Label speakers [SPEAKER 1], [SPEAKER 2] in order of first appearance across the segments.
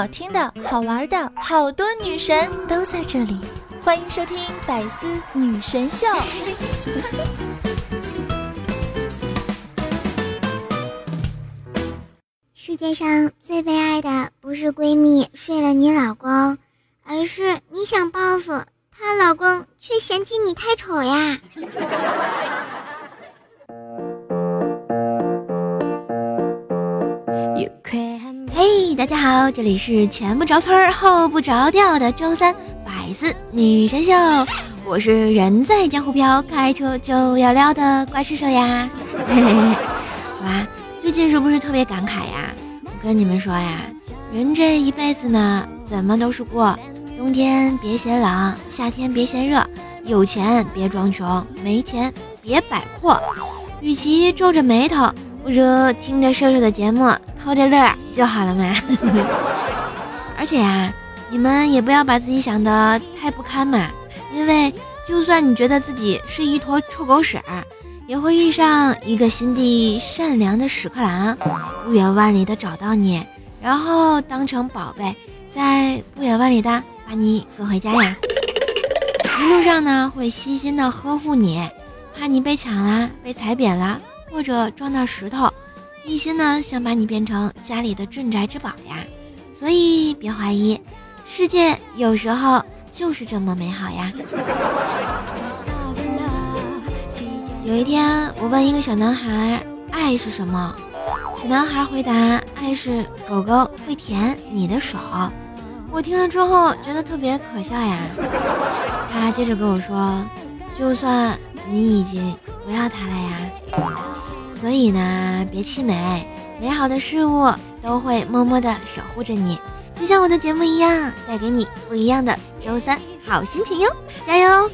[SPEAKER 1] 好听的、好玩的，好多女神都在这里，欢迎收听《百思女神秀》。
[SPEAKER 2] 世界上最悲哀的不是闺蜜睡了你老公，而是你想报复她老公，却嫌弃你太丑呀。
[SPEAKER 3] 嘿，大家好，这里是前不着村后不着调的周三百思女神秀，我是人在江湖飘，开车就要撩的怪兽兽呀。嘿嘿嘿，好吧，最近是不是特别感慨呀？我跟你们说呀，人这一辈子呢，怎么都是过，冬天别嫌冷，夏天别嫌热，有钱别装穷，没钱别摆阔，与其皱着眉头。不如听着瘦瘦的节目，偷着乐就好了嘛。而且呀，你们也不要把自己想的太不堪嘛，因为就算你觉得自己是一坨臭狗屎，也会遇上一个心地善良的屎壳郎，不远万里的找到你，然后当成宝贝，再不远万里的把你跟回家呀。一路上呢，会细心的呵护你，怕你被抢啦，被踩扁了。或者撞到石头，一心呢想把你变成家里的镇宅之宝呀，所以别怀疑，世界有时候就是这么美好呀。有一天，我问一个小男孩爱是什么，小男孩回答爱是狗狗会舔你的手。我听了之后觉得特别可笑呀。他接着跟我说，就算你已经不要他了呀。所以呢，别气馁，美好的事物都会默默的守护着你，就像我的节目一样，带给你不一样的周三好心情哟，加油！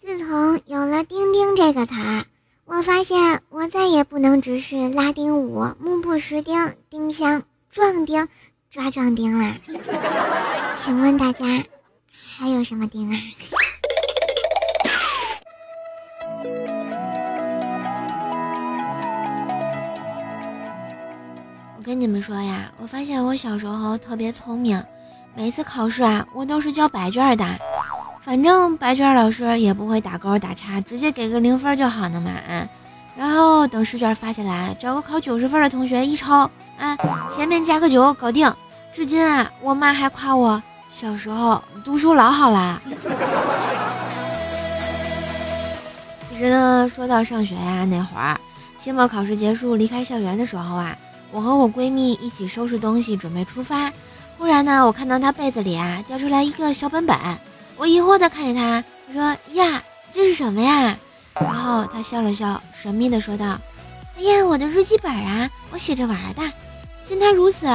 [SPEAKER 2] 自从有了“钉钉”这个词儿，我发现我再也不能只是拉丁舞、目不识丁、丁香、壮丁。抓壮丁啦！请问大家还有什么钉啊？
[SPEAKER 3] 我跟你们说呀，我发现我小时候特别聪明，每次考试啊，我都是交白卷的，反正白卷老师也不会打勾打叉，直接给个零分就好了嘛。然后等试卷发下来，找个考九十分的同学一抄，啊，前面加个九，搞定。至今啊，我妈还夸我小时候读书老好啦。其实呢，说到上学呀，那会儿期末考试结束离开校园的时候啊，我和我闺蜜一起收拾东西准备出发，忽然呢，我看到她被子里啊掉出来一个小本本，我疑惑的看着她，我说呀，这是什么呀？然后她笑了笑，神秘的说道：“哎呀，我的日记本啊，我写着玩的。”见她如此。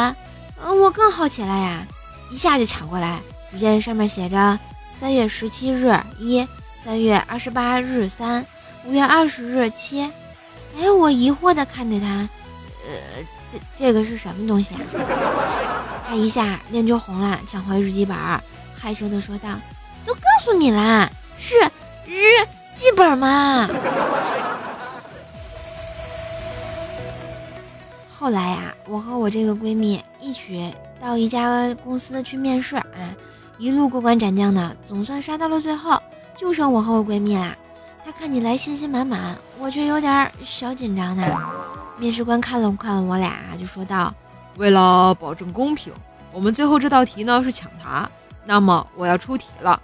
[SPEAKER 3] 嗯，我更好奇了呀，一下就抢过来，只见上面写着三月十七日一，三月二十八日三，五月二十日七。哎，我疑惑的看着他，呃，这这个是什么东西啊？他一下脸就红了，抢回日记本，害羞的说道：“都告诉你了，是日记本嘛。”后来呀，我和我这个闺蜜一起到一家公司去面试啊，一路过关斩将的，总算杀到了最后，就剩我和我闺蜜啦。她看起来信心满满，我却有点小紧张呢。面试官看了看我俩，就说道：“
[SPEAKER 4] 为了保证公平，我们最后这道题呢是抢答。那么我要出题了，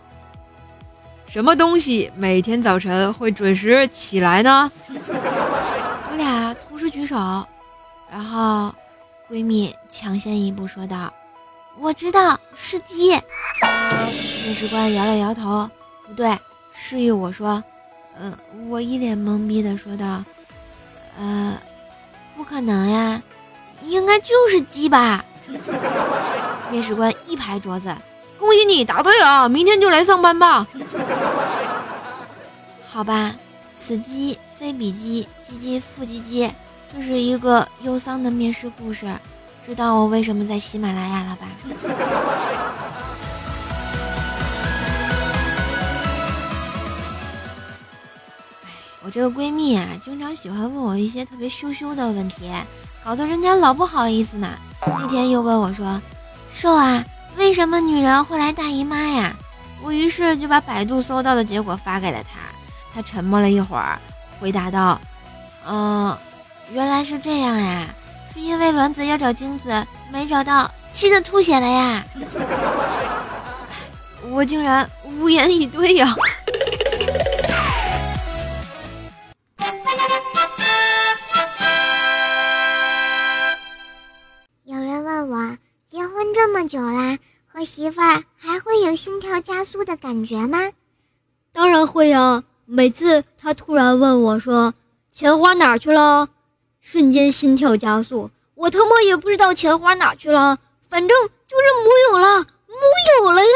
[SPEAKER 4] 什么东西每天早晨会准时起来呢？”
[SPEAKER 3] 我俩同时举手。然后，闺蜜抢先一步说道：“我知道是鸡。”面试官摇了摇头，不对，示意我说：“嗯。”我一脸懵逼的说道：“呃，不可能呀，应该就是鸡吧？”面试官一拍桌子：“
[SPEAKER 4] 恭喜你答对了，明天就来上班吧。”
[SPEAKER 3] 好吧，此鸡非彼鸡，鸡鸡复鸡鸡。这是一个忧伤的面试故事，知道我为什么在喜马拉雅了吧？我这个闺蜜啊，经常喜欢问我一些特别羞羞的问题，搞得人家老不好意思呢。那天又问我说：“瘦啊，为什么女人会来大姨妈呀？”我于是就把百度搜到的结果发给了她。她沉默了一会儿，回答道：“嗯，原来是这样呀，是因为卵子要找精子没找到，气得吐血了呀。”我竟然无言以对呀。
[SPEAKER 2] 有人问我，结婚这么久啦，和媳妇儿还会有心跳加速的感觉吗？
[SPEAKER 5] 当然会呀！每次他突然问我说：“钱花哪儿去了？”瞬间心跳加速，我他妈也不知道钱花哪去了，反正就是木有了，木有了呀！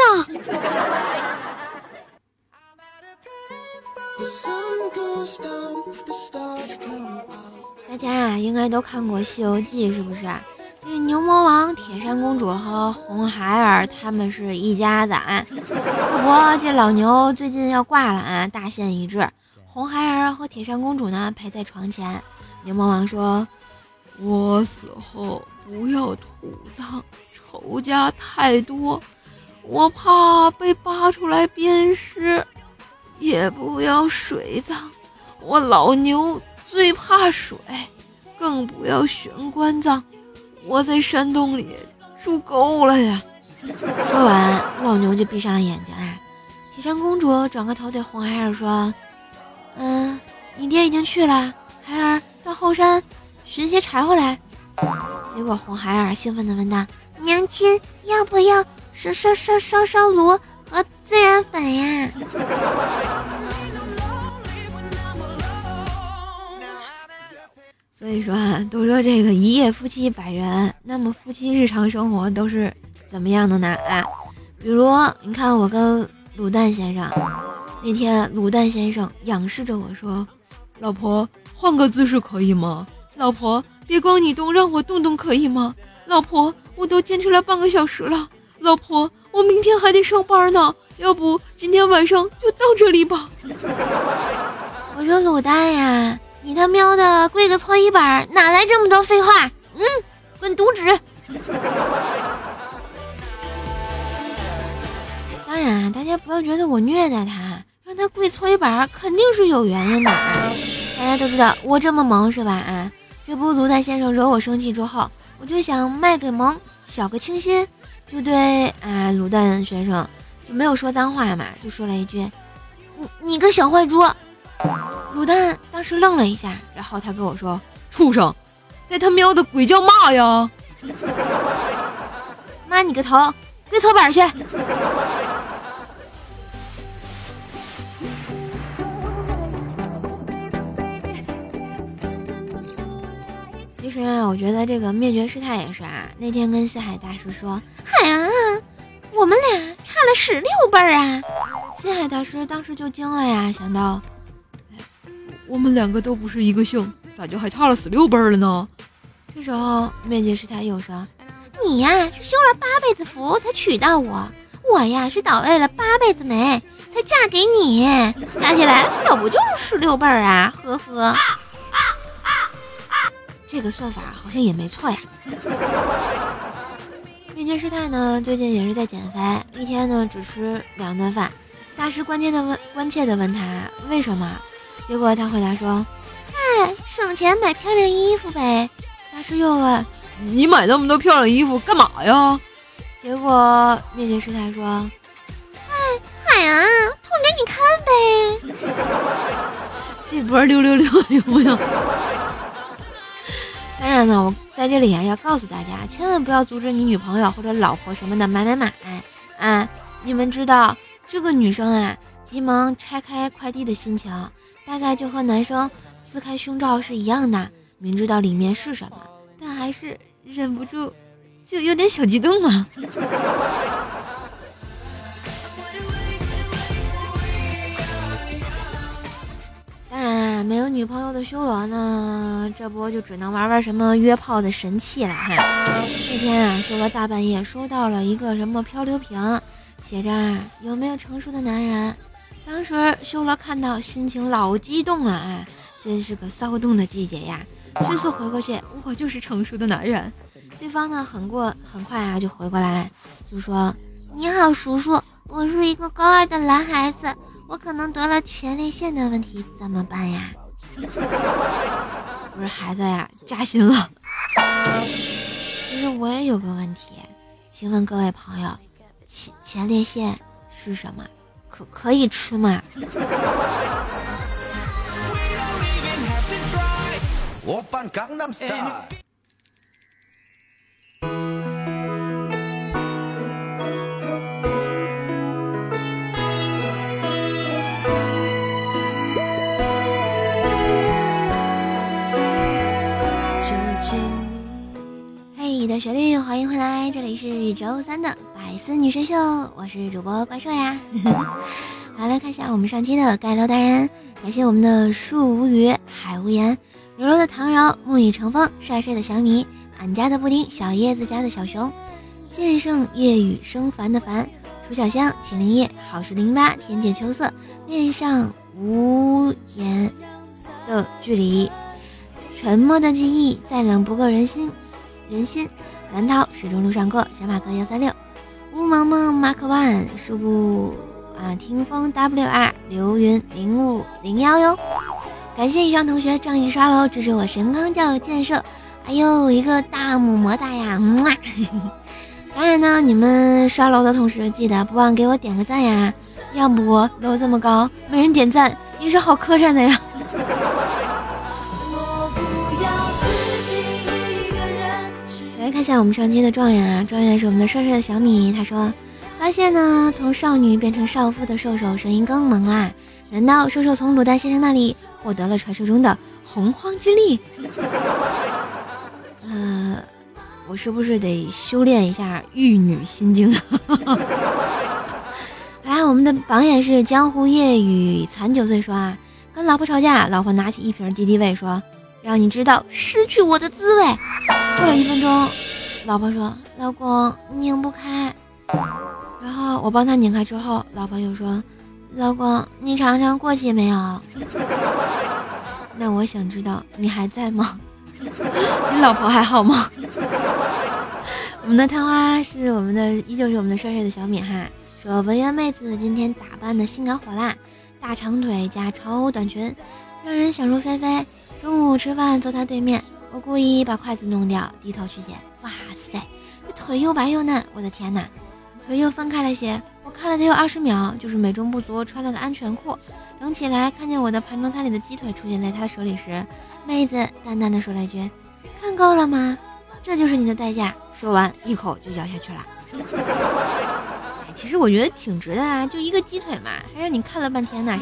[SPEAKER 3] 大家啊，应该都看过《西游记》，是不是？这牛魔王、铁扇公主和红孩儿他们是一家子啊。不过，这老牛最近要挂了啊，大限已至。红孩儿和铁扇公主呢陪在床前。牛魔王说：“
[SPEAKER 4] 我死后不要土葬，仇家太多，我怕被扒出来鞭尸；也不要水葬，我老牛最怕水；更不要玄关葬。”我在山洞里住够了呀！
[SPEAKER 3] 说完，老牛就闭上了眼睛啊。铁扇公主转过头对红孩儿说：“嗯，你爹已经去了，孩儿到后山寻些柴火来。”结果红孩儿兴奋地问道：“
[SPEAKER 2] 娘亲，要不要烧烧烧烧烧炉和孜然粉呀？”
[SPEAKER 3] 所以说啊，都说这个一夜夫妻百人，那么夫妻日常生活都是怎么样的呢？啊，比如你看我跟卤蛋先生，那天卤蛋先生仰视着我说：“
[SPEAKER 4] 老婆，换个姿势可以吗？老婆，别光你动，让我动动可以吗？老婆，我都坚持了半个小时了，老婆，我明天还得上班呢，要不今天晚上就到这里吧。”
[SPEAKER 3] 我说卤蛋呀。你他喵的跪个搓衣板，哪来这么多废话？嗯，滚犊子！当然，大家不要觉得我虐待他，让他跪搓衣板肯定是有原因的。大家都知道我这么萌是吧？啊，这不卢蛋先生惹我生气之后，我就想卖个萌，小个清新，就对啊卤蛋先生就没有说脏话嘛，就说了一句：“你你个小坏猪。”卤蛋当时愣了一下，然后他跟我说：“
[SPEAKER 4] 畜生，在他喵的鬼叫骂呀！
[SPEAKER 3] 妈你个头，跪搓板去！”实啊，我觉得这个灭绝师太也是啊。那天跟西海大师说：“海啊，我们俩差了十六辈儿啊！”西海大师当时就惊了呀，想到。
[SPEAKER 4] 我们两个都不是一个姓，咋就还差了十六辈了呢？
[SPEAKER 3] 这时候灭绝师太又说：“你呀是修了八辈子福才娶到我，我呀是倒喂了八辈子霉才嫁给你，加起来可不就是十六辈儿啊？呵呵，这个算法好像也没错呀。”面具师太呢最近也是在减肥，一天呢只吃两顿饭。大师关切的问关切的问他为什么？结果他回答说：“哎，省钱买漂亮衣服呗。”大师又问：“
[SPEAKER 4] 你买那么多漂亮衣服干嘛呀？”
[SPEAKER 3] 结果灭绝师太说：“
[SPEAKER 2] 哎，海啊，脱给你看呗。”
[SPEAKER 4] 这波六六六有没有？
[SPEAKER 3] 当然呢，我在这里啊要告诉大家，千万不要阻止你女朋友或者老婆什么的买买买啊！你们知道这个女生啊，急忙拆开快递的心情。大概就和男生撕开胸罩是一样的，明知道里面是什么，但还是忍不住，就有点小激动嘛。没有女朋友的修罗呢，这不就只能玩玩什么约炮的神器了哈。那天啊，修罗大半夜收到了一个什么漂流瓶，写着有没有成熟的男人？当时修罗看到，心情老激动了啊！真是个骚动的季节呀！迅速回过去，我就是成熟的男人。对方呢，很过很快啊，就回过来，就说：“
[SPEAKER 2] 你好，叔叔，我是一个高二的男孩子，我可能得了前列腺的问题，怎么办呀？”
[SPEAKER 3] 我说孩子呀，扎心了。其实我也有个问题，请问各位朋友，前前列腺是什么？可可以吃吗？的旋律，欢迎回来，这里是周三的百思女神秀，我是主播怪兽呀。好，来看一下我们上期的盖楼达人，感谢我们的树无语、海无言、柔柔的唐柔、沐雨成风、帅帅的小米、俺家的布丁、小叶子家的小熊、剑圣夜雨生烦的烦、楚小香、秦灵叶、好事零八、天界秋色、恋上无言的距离、沉默的记忆，再冷不够人心。人心，蓝涛始终路上过，小马哥幺三六，乌萌萌马克 one，数不啊，听风 wr，流云零五零幺哟，感谢以上同学仗义刷楼，支持我神康教育建设，哎呦一个大么么哒呀，么，当然呢，你们刷楼的同时记得不忘给我点个赞呀，要不楼这么高，没人点赞也是好磕碜的呀。一下我们上期的状元啊，状元是我们的帅帅的小米。他说，发现呢，从少女变成少妇的兽兽声音更萌啦。难道兽兽从卤蛋先生那里获得了传说中的洪荒之力？呃，我是不是得修炼一下玉女心经？来，我们的榜眼是江湖夜雨残九岁说啊，跟老婆吵架，老婆拿起一瓶敌敌畏说，让你知道失去我的滋味。过了一分钟，老婆说：“老公拧不开。”然后我帮他拧开之后，老婆又说：“老公，你尝尝过期没有？” 那我想知道你还在吗？你老婆还好吗？我们的探花是我们的，依旧是我们的帅帅的小米哈。说文渊妹子今天打扮的性感火辣，大长腿加超短裙，让人想入非非。中午吃饭坐他对面。我故意把筷子弄掉，低头去捡。哇塞，这腿又白又嫩，我的天哪！腿又分开了些，我看了得有二十秒，就是美中不足，穿了个安全裤。等起来看见我的盘中餐里的鸡腿出现在他手里时，妹子淡淡的说了一句：“看够了吗？这就是你的代价。”说完一口就咬下去了。哎，其实我觉得挺值的啊，就一个鸡腿嘛，还让你看了半天呢。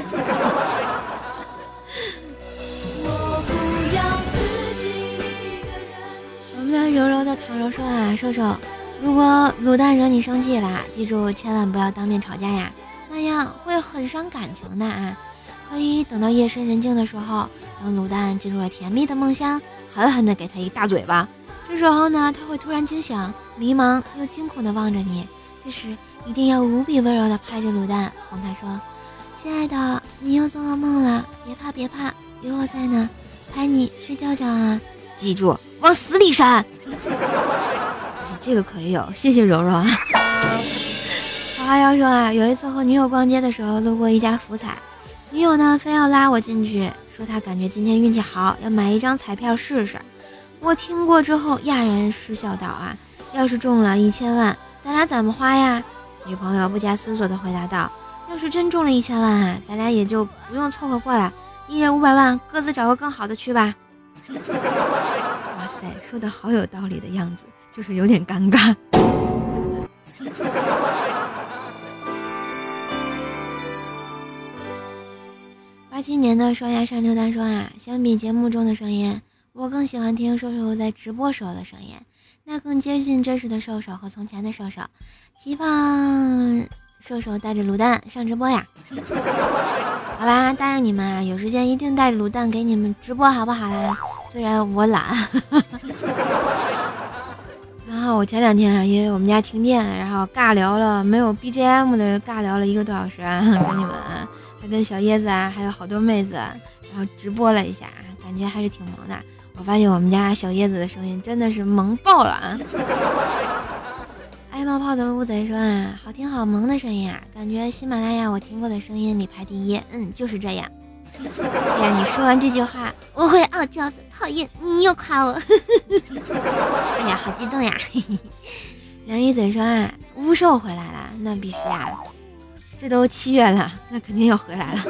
[SPEAKER 3] 柔柔的唐柔说啊，瘦瘦，如果卤蛋惹你生气了，记住千万不要当面吵架呀，那样会很伤感情的啊。可以等到夜深人静的时候，当卤蛋进入了甜蜜的梦乡，狠狠的给他一大嘴巴。这时候呢，他会突然惊醒，迷茫又惊恐的望着你。这时一定要无比温柔的拍着卤蛋，哄他说：“亲爱的，你又做噩梦了，别怕别怕，有我在呢，拍你睡觉觉啊。”记住，往死里扇！这个可以有，谢谢柔柔啊。花花要说啊，有一次和女友逛街的时候，路过一家福彩，女友呢非要拉我进去，说她感觉今天运气好，要买一张彩票试试。我听过之后哑然失笑道啊，要是中了一千万，咱俩怎么花呀？女朋友不假思索的回答道，要是真中了一千万啊，咱俩也就不用凑合过了，一人五百万，各自找个更好的去吧。哇塞，说的好有道理的样子，就是有点尴尬。八七年的双牙上牛蛋说啊，相比节目中的声音，我更喜欢听瘦瘦在直播时候的声音，那更接近真实的瘦瘦和从前的瘦瘦。希望瘦瘦带着卤蛋上直播呀。好吧，答应你们啊，有时间一定带卤蛋给你们直播，好不好啦？虽然我懒。然后我前两天啊，因为我们家停电，然后尬聊了没有 BGM 的尬聊了一个多小时，啊，跟你们啊还跟小叶子啊，还有好多妹子，然后直播了一下，感觉还是挺萌的。我发现我们家小叶子的声音真的是萌爆了啊！爱冒泡的乌贼说啊，好听好萌的声音啊，感觉喜马拉雅我听过的声音里排第一。嗯，就是这样。哎呀，你说完这句话，我会傲娇的。讨厌，你又夸我。哎呀，好激动呀！梁一嘴说啊，巫兽回来了，那必须啊！这都七月了，那肯定要回来了。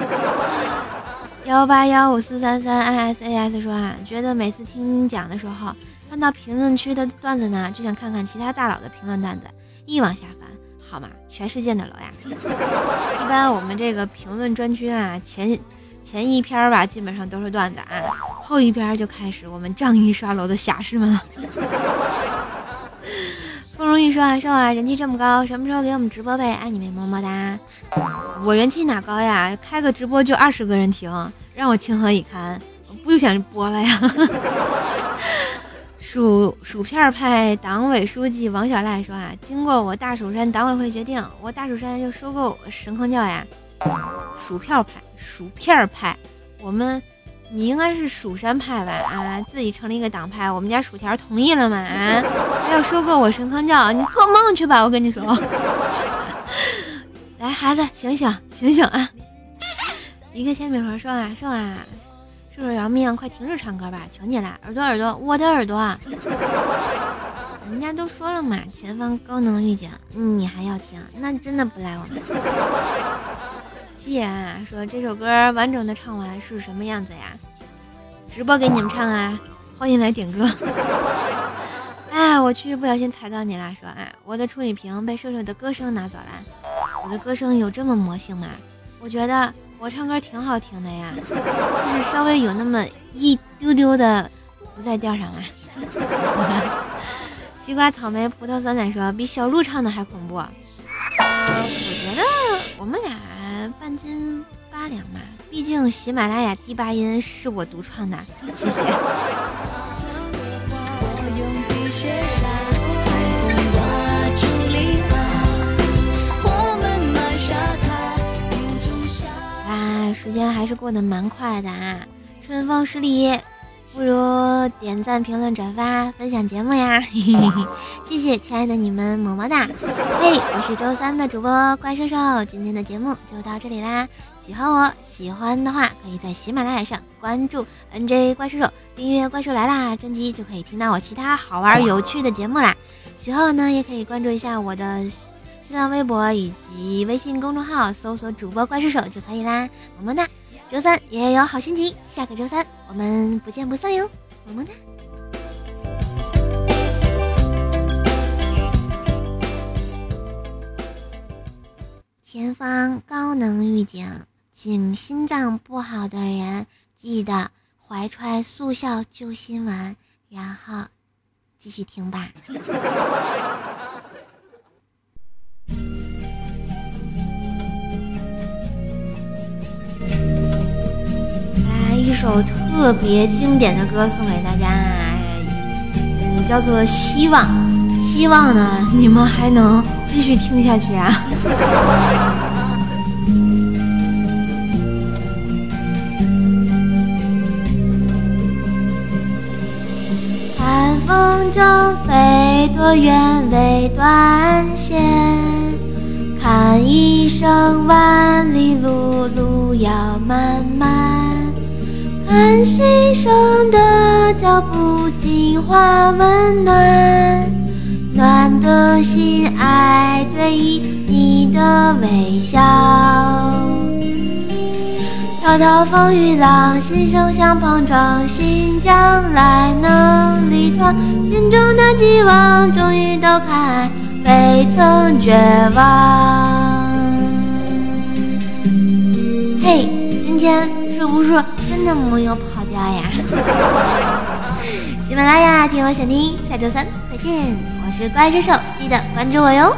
[SPEAKER 3] 幺八幺五四三三 i s a s 说啊，觉得每次听讲的时候，看到评论区的段子呢，就想看看其他大佬的评论段子，一往下翻，好嘛，全世界的楼呀！一般我们这个评论专区啊，前前一篇吧，基本上都是段子啊，后一篇就开始我们仗义刷楼的侠士们了。不容易说啊，说啊，人气这么高，什么时候给我们直播呗？爱你们么么哒！我人气哪高呀？开个直播就二十个人听，让我情何以堪？我不想播了呀！薯薯片派党委书记王小赖说啊，经过我大蜀山党委会决定，我大蜀山要收购神坑教呀。薯片派，薯片派，我们。你应该是蜀山派吧？啊，自己成立一个党派，我们家薯条同意了吗？啊，还要收购我神坑教，你做梦去吧！我跟你说，来，孩子，醒醒，醒醒啊！一个铅笔盒说啊，说啊，叔叔饶命，快停止唱歌吧，求你了，耳朵耳朵，我的耳朵。人家都说了嘛，前方高能预警，你还要听？那真的不赖我们。夕颜说：“这首歌完整的唱完是什么样子呀？直播给你们唱啊！欢迎来点歌。哎，我去，不小心踩到你了。说，哎，我的处女屏被瘦瘦的歌声拿走了。我的歌声有这么魔性吗？我觉得我唱歌挺好听的呀，就是稍微有那么一丢丢的不在调上啊。西瓜、草莓、葡萄、酸奶说比小鹿唱的还恐怖。我觉得我们俩。”半斤八两嘛，毕竟喜马拉雅第八音是我独创的，谢谢。时间还是过得蛮快的啊，春风十里。不如点赞、评论、转发、分享节目呀！嘿嘿嘿谢谢亲爱的你们，么么哒！嘿，我是周三的主播怪兽兽，今天的节目就到这里啦。喜欢我喜欢的话，可以在喜马拉雅上关注 NJ 怪兽兽，订阅《怪兽来啦》专辑，就可以听到我其他好玩有趣的节目啦。喜欢我呢，也可以关注一下我的新浪微博以及微信公众号，搜索主播怪兽手就可以啦。么么哒！周三也有好心情，下个周三我们不见不散哟，么么哒。前方高能预警，请心脏不好的人记得怀揣速效救心丸，然后继续听吧。一首特别经典的歌送给大家，嗯，叫做《希望》，希望呢 你们还能继续听下去啊！看风筝飞多远未断线，看一生万里路，路要漫漫。看心声的脚步，净化温暖，暖的心爱追忆你的微笑。滔滔风雨浪，心声相碰撞，心将来能力闯，心中的寄望终于都开，未曾绝望。嘿，今天是不是？真的没有跑掉呀！喜马拉雅听我想听，下周三再见。我是怪兽兽，记得关注我哟。